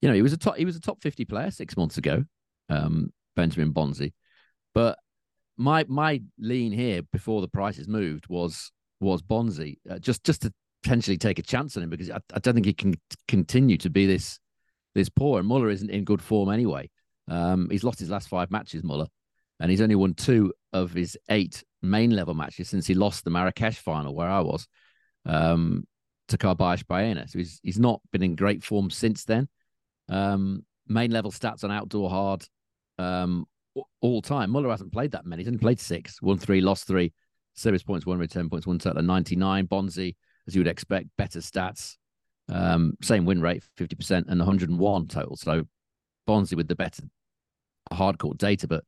you know, he was a top he was a top fifty player six months ago, um, Benjamin Bonzi. But my my lean here before the prices moved was was Bonzi, uh, just just to potentially take a chance on him because I, I don't think he can continue to be this this poor. And Muller isn't in good form anyway. Um, he's lost his last five matches, Muller, and he's only won two of his eight main level matches since he lost the Marrakesh final where I was um, to Carballés Baena. So he's he's not been in great form since then. Um, main level stats on outdoor hard um, all time. Muller hasn't played that many. He's only played six, won three, lost three, service points, one return points, one total of 99. Bonzi, as you would expect, better stats, um, same win rate, 50% and 101 total. So Bonzi with the better hard court data, but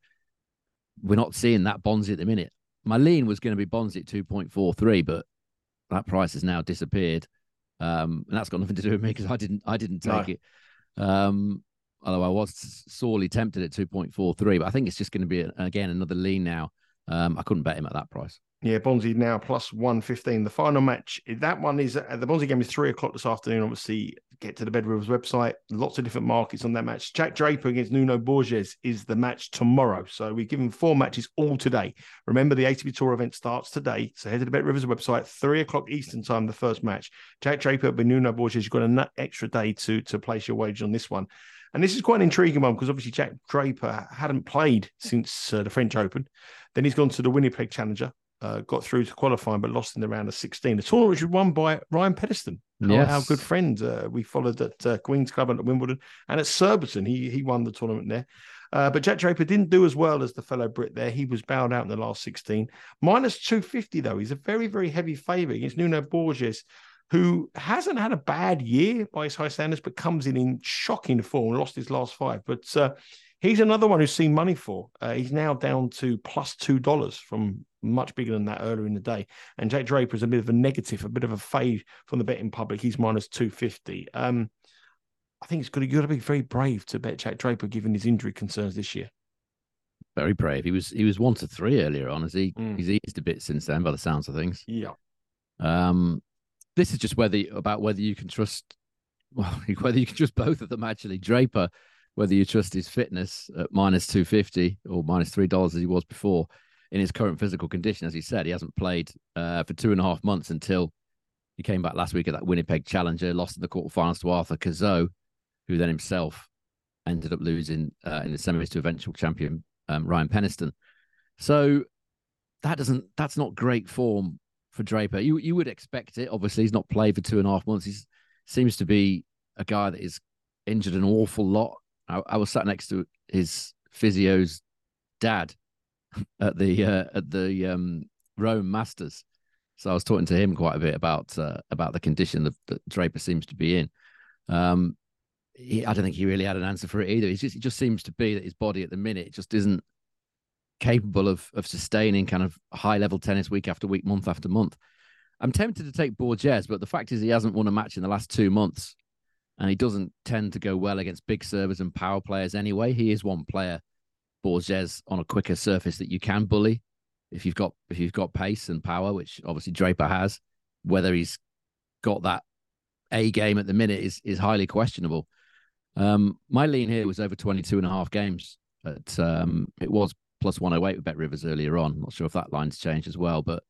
we're not seeing that Bonzi at the minute. My lean was going to be Bonzi at 2.43, but that price has now disappeared. Um, and that's got nothing to do with me because I didn't I didn't take no. it. Um, although I was sorely tempted at 2.43, but I think it's just going to be again another lean now. Um, I couldn't bet him at that price. Yeah, Bonzi now plus 115. The final match, that one is uh, the Bonzi game is three o'clock this afternoon. Obviously, get to the Bet Rivers website. Lots of different markets on that match. Jack Draper against Nuno Borges is the match tomorrow. So we've given four matches all today. Remember, the ATP Tour event starts today. So head to the Bet Rivers website, three o'clock Eastern time, the first match. Jack Draper with Nuno Borges. You've got an extra day to, to place your wager on this one. And this is quite an intriguing one because obviously Jack Draper hadn't played since uh, the French Open. Then he's gone to the Winnipeg Challenger uh, got through to qualifying, but lost in the round of 16. The tournament was won by Ryan Peniston, yes. our, our good friend. Uh, we followed at uh, Queen's Club and at Wimbledon and at Surbiton. He, he won the tournament there. Uh, but Jack Draper didn't do as well as the fellow Brit there. He was bowed out in the last 16. Minus 250, though. He's a very, very heavy favourite against Nuno Borges, who hasn't had a bad year by his high standards, but comes in in shocking form, lost his last five. But uh, he's another one who's seen money for. Uh, he's now down to plus $2 from much bigger than that earlier in the day. And Jack Draper is a bit of a negative, a bit of a fade from the betting public. He's minus 250. Um, I think it's got to, got to be very brave to bet Jack Draper given his injury concerns this year. Very brave. He was he was one to three earlier on. As he mm. he's eased a bit since then, by the sounds of things. Yeah. Um, this is just whether about whether you can trust, well, whether you can trust both of them. Actually, Draper, whether you trust his fitness at minus two fifty or minus three dollars as he was before, in his current physical condition. As he said, he hasn't played uh, for two and a half months until he came back last week at that Winnipeg Challenger, lost in the quarterfinals to Arthur Cazaux, who then himself ended up losing uh, in the semis to eventual champion um, Ryan Peniston. So that doesn't that's not great form for Draper. You you would expect it. Obviously, he's not played for two and a half months. He seems to be a guy that is injured an awful lot. I, I was sat next to his physio's dad at the uh, at the um, Rome Masters. So I was talking to him quite a bit about uh, about the condition that, that, Draper seems to be in. Um, he, I don't think he really had an answer for it either. He just, it just seems to be that his body at the minute just isn't capable of of sustaining kind of high level tennis week after week, month after month. I'm tempted to take Borges, but the fact is he hasn't won a match in the last two months, and he doesn't tend to go well against big servers and power players anyway. He is one player Borges on a quicker surface that you can bully if you've got if you've got pace and power, which obviously Draper has. Whether he's got that A game at the minute is is highly questionable. Um, my lean here was over 22 and a half games. But um, it was plus 108 with Bet Rivers earlier on. Not sure if that line's changed as well, but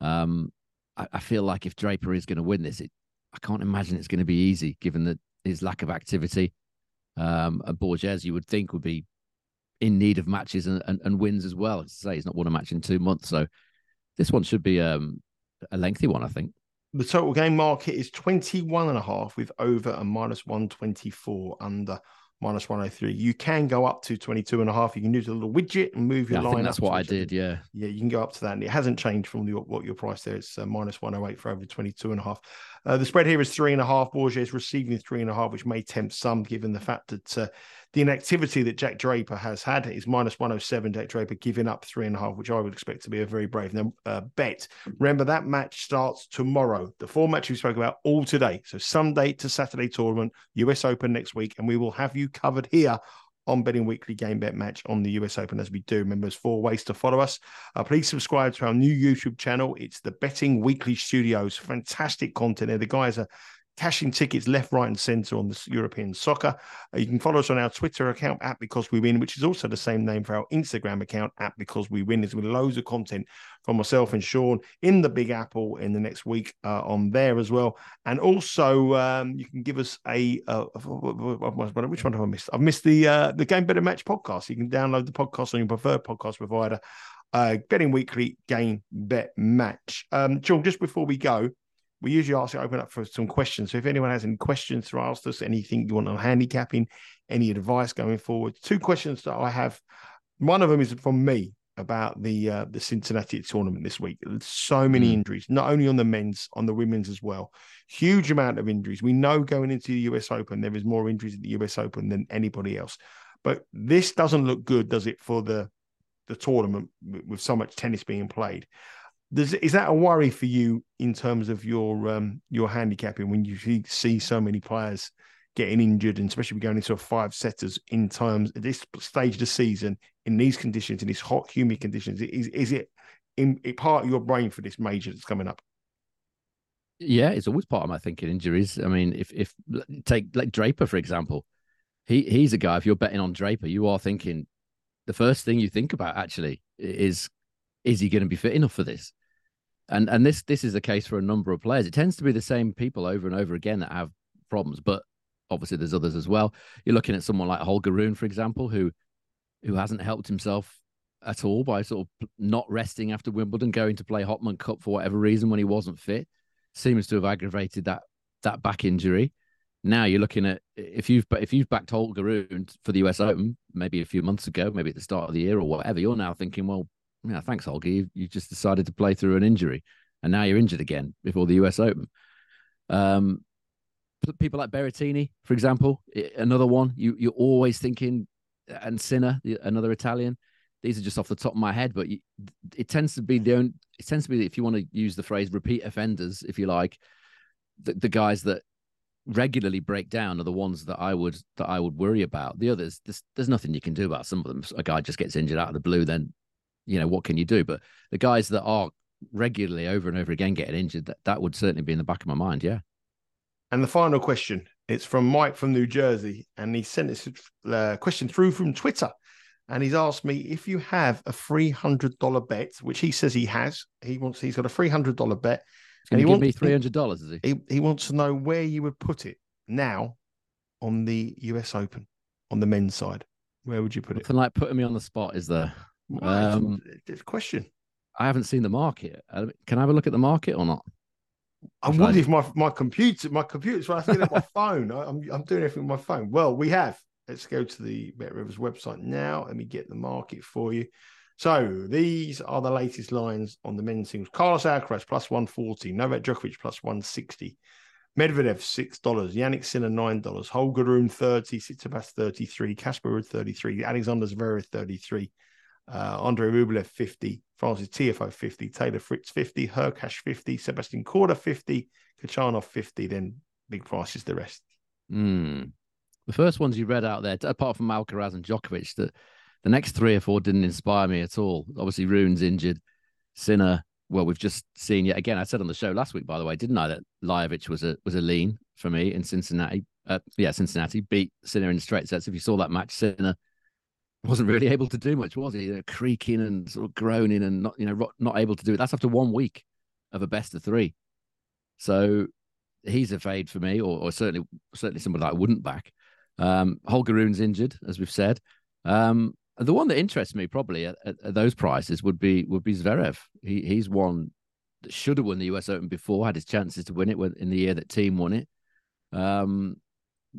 um, I, I, feel like if Draper is going to win this, it, I can't imagine it's going to be easy given that his lack of activity. Um, and Borges, you would think, would be in need of matches and, and, and wins as well. As I say, he's not won a match in two months, so this one should be um, a lengthy one, I think. The total game market is 21 and a half with over a minus 124 under minus 103. You can go up to 22 and a half. You can use a little widget and move your yeah, line. that's what I did. Yeah. Yeah. You can go up to that. And it hasn't changed from the, what your price there. It's uh, minus 108 for over 22 and a half. Uh, the spread here is three and a half. Borges receiving three and a half, which may tempt some given the fact that uh, the inactivity that Jack Draper has had is minus 107. Jack Draper giving up three and a half, which I would expect to be a very brave uh, bet. Remember, that match starts tomorrow. The four matches we spoke about all today. So Sunday to Saturday tournament, US Open next week. And we will have you covered here on Betting Weekly Game Bet Match on the US Open as we do. Remember, there's four ways to follow us. Uh, please subscribe to our new YouTube channel. It's the Betting Weekly Studios. Fantastic content there. The guys are cashing tickets left, right, and centre on the European soccer. Uh, you can follow us on our Twitter account at Because We Win, which is also the same name for our Instagram account at Because We Win. There's with loads of content from myself and Sean in the Big Apple in the next week uh, on there as well. And also, um, you can give us a uh, which one have I missed? I've missed the uh, the Game Better Match podcast. You can download the podcast on your preferred podcast provider. Uh, betting weekly game bet match. Um, just before we go, we usually ask to open up for some questions. So if anyone has any questions to ask us, anything you want on handicapping, any advice going forward, two questions that I have. One of them is from me about the uh, the Cincinnati tournament this week. So many mm. injuries, not only on the men's, on the women's as well. Huge amount of injuries. We know going into the US Open, there is more injuries at the US Open than anybody else. But this doesn't look good, does it, for the the tournament with so much tennis being played? Does, is that a worry for you in terms of your um, your handicapping when you see, see so many players getting injured, and especially going into a five setters in terms at this stage of the season in these conditions, in these hot, humid conditions? Is is it in, in part of your brain for this major that's coming up? Yeah, it's always part of my thinking. Injuries. I mean, if if take like Draper for example, he he's a guy. If you're betting on Draper, you are thinking the first thing you think about actually is is he going to be fit enough for this? And and this this is the case for a number of players. It tends to be the same people over and over again that have problems, but obviously there's others as well. You're looking at someone like Holger Rune, for example, who who hasn't helped himself at all by sort of not resting after Wimbledon, going to play Hopman Cup for whatever reason when he wasn't fit, seems to have aggravated that that back injury. Now you're looking at if you've if you've backed Holger Rune for the US Open maybe a few months ago, maybe at the start of the year or whatever, you're now thinking, well, yeah, thanks, Holger. You, you just decided to play through an injury, and now you're injured again before the US Open. Um, people like Berrettini, for example, another one. You you're always thinking, and Sinner, another Italian. These are just off the top of my head, but you, it tends to be the only. It tends to be if you want to use the phrase repeat offenders, if you like, the, the guys that regularly break down are the ones that I would that I would worry about. The others, there's, there's nothing you can do about some of them. A guy just gets injured out of the blue, then you know what can you do? But the guys that are regularly over and over again getting injured, that, that would certainly be in the back of my mind. Yeah. And the final question, it's from Mike from New Jersey, and he sent this uh, question through from Twitter. And he's asked me if you have a three hundred dollar bet, which he says he has. He wants he's got a three hundred dollar bet. and he give wants, me three hundred dollars, is he? he? He wants to know where you would put it now on the US Open on the men's side. Where would you put Nothing it? Like putting me on the spot is there. Um, it's a question. I haven't seen the market. Can I have a look at the market or not? I would if my my computer my computer's right. I get my phone. I, am I'm doing everything with my phone. Well, we have. Let's go to the Bet Rivers website now. Let me get the market for you. So these are the latest lines on the men's singles. Carlos Alcaraz plus 140, Novak Djokovic plus 160, Medvedev six dollars, Jannik Sinner nine dollars, Holger Rune 30, Tsitsipas 33, Casper Ruud 33, Alexander Zverev 33, uh, Andre Rublev 50, Frances Tiafoe 50, Taylor Fritz 50, Hurkacz 50, Sebastian Korda 50, Khachanov 50, then big prices the rest. Mm. The first ones you read out there, apart from Alcaraz and Djokovic, that the next three or four didn't inspire me at all. Obviously, Rune's injured, Sinner. Well, we've just seen yet again. I said on the show last week, by the way, didn't I, that Lajovic was a was a lean for me in Cincinnati. Uh, yeah, Cincinnati beat Sinner in straight sets. If you saw that match, Sinner wasn't really able to do much, was he? You know, creaking and sort of groaning and not, you know, not able to do it. That's after one week of a best of three. So he's a fade for me, or, or certainly certainly somebody that I wouldn't back. Um, Holger Rune's injured, as we've said. Um, the one that interests me probably at, at, at, those prices would be would be Zverev. He he's one that should have won the US Open before, had his chances to win it in the year that Thiem won it. Um,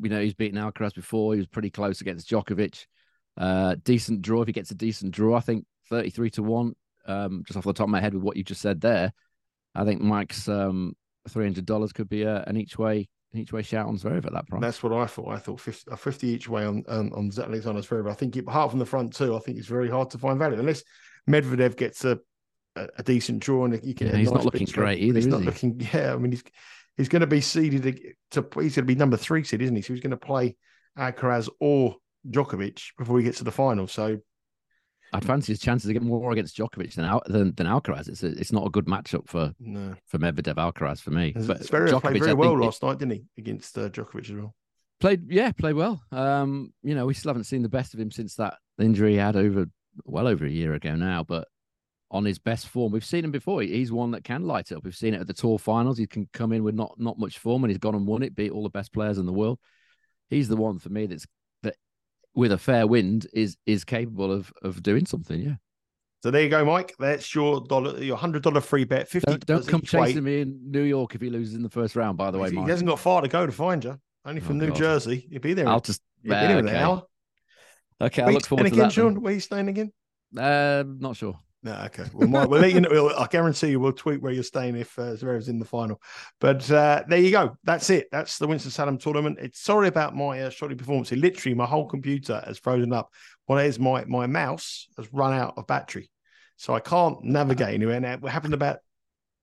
you know, he's beaten Alcaraz before. He was pretty close against Djokovic. Uh, decent draw if he gets a decent draw. I think 33 to 1, um, just off the top of my head with what you just said there. I think Mike's um, $300 could be a, an each way each way shout on Zverev at that price. That's what I thought. I thought 50, 50 each way on on, on Alexander Zverev. I think it, apart from the front two, I think it's very hard to find value unless Medvedev gets a a, a decent draw and you can. Yeah, he's nice not looking great either. He's not he? looking. Yeah, I mean he's he's going to be seeded to. He's going to be number three seed, isn't he? So he's going to play Alcaraz or Djokovic before he gets to the final. So I'd fancy his chances to get more against Djokovic than than, than Alcaraz. It's a, it's not a good matchup for no. for Medvedev Alcaraz for me. But very Djokovic, played very well last night, didn't he, against uh, Djokovic as well? Played, yeah, played well. Um, you know, we still haven't seen the best of him since that injury he had over well over a year ago now. But on his best form, we've seen him before. He's one that can light up. We've seen it at the Tour Finals. He can come in with not not much form, and he's gone and won it, beat all the best players in the world. He's the one for me that's that with a fair wind is is capable of of doing something. Yeah. So there you go, Mike. That's your dollar, your hundred dollar free bet. Fifty. Don't, don't come chasing way. me in New York if he loses in the first round. By the way, he Mike. hasn't got far to go to find you. Only from oh, New God. Jersey. You'll be there. I'll just. You'll be there okay. in an hour. Okay, I look forward to again, that. Sean, where are you staying again? Uh, not sure. No, okay. Well, Mike, we'll let you know. I guarantee you, we'll tweet where you're staying if uh, Zverev's in the final. But uh, there you go. That's it. That's the Winston Salem tournament. It's sorry about my uh, shoddy performance. Literally, my whole computer has frozen up. What is my my mouse has run out of battery, so I can't navigate anywhere. Now, it happened about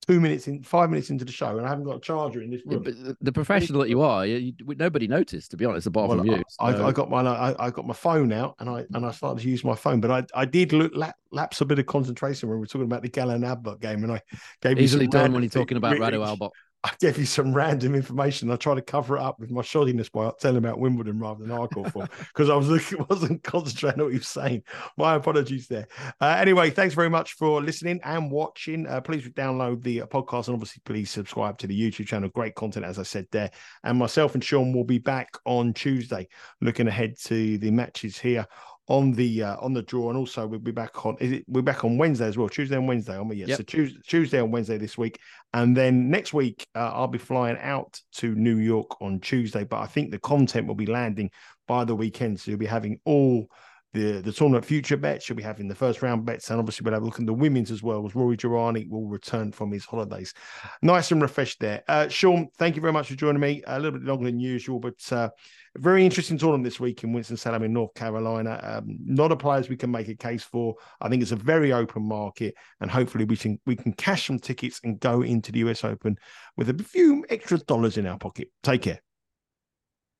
two minutes in, five minutes into the show, and I haven't got a charger in this room. Yeah, but the professional that you are, you, you, nobody noticed, to be honest, apart well, from you. I, so. I, I, got my I, I, got my phone out, and I and I started to use my phone, but I, I did look, lapse a bit of concentration when we were talking about the Galan Albot game, and I gave easily done when you're talking about Radu Albot. I gave you some random information. I tried to cover it up with my shoddiness by telling about Wimbledon rather than hard court form because I was looking, wasn't concentrating on what you were saying. My apologies there. Uh, anyway, thanks very much for listening and watching. Uh, please download the podcast and obviously please subscribe to the YouTube channel. Great content, as I said there. And myself and Sean will be back on Tuesday, looking ahead to the matches here on the uh, on the draw, and also we'll be back on. Is it? We're back on Wednesday as well, Tuesday and Wednesday, aren't we? Yes. Yep. So Tuesday, Tuesday and Wednesday this week, and then next week uh, I'll be flying out to New York on Tuesday. But I think the content will be landing by the weekend, so you'll be having all the the tournament future bets. You'll be having the first round bets, and obviously we'll have a look at the women's as well. As Rory Girani will return from his holidays, nice and refreshed there. Uh, Sean, thank you very much for joining me. A little bit longer than usual, but uh, very interesting tournament this week in Winston Salem in North Carolina. Um, not a players we can make a case for. I think it's a very open market, and hopefully we can we can cash some tickets and go into the US Open with a few extra dollars in our pocket. Take care.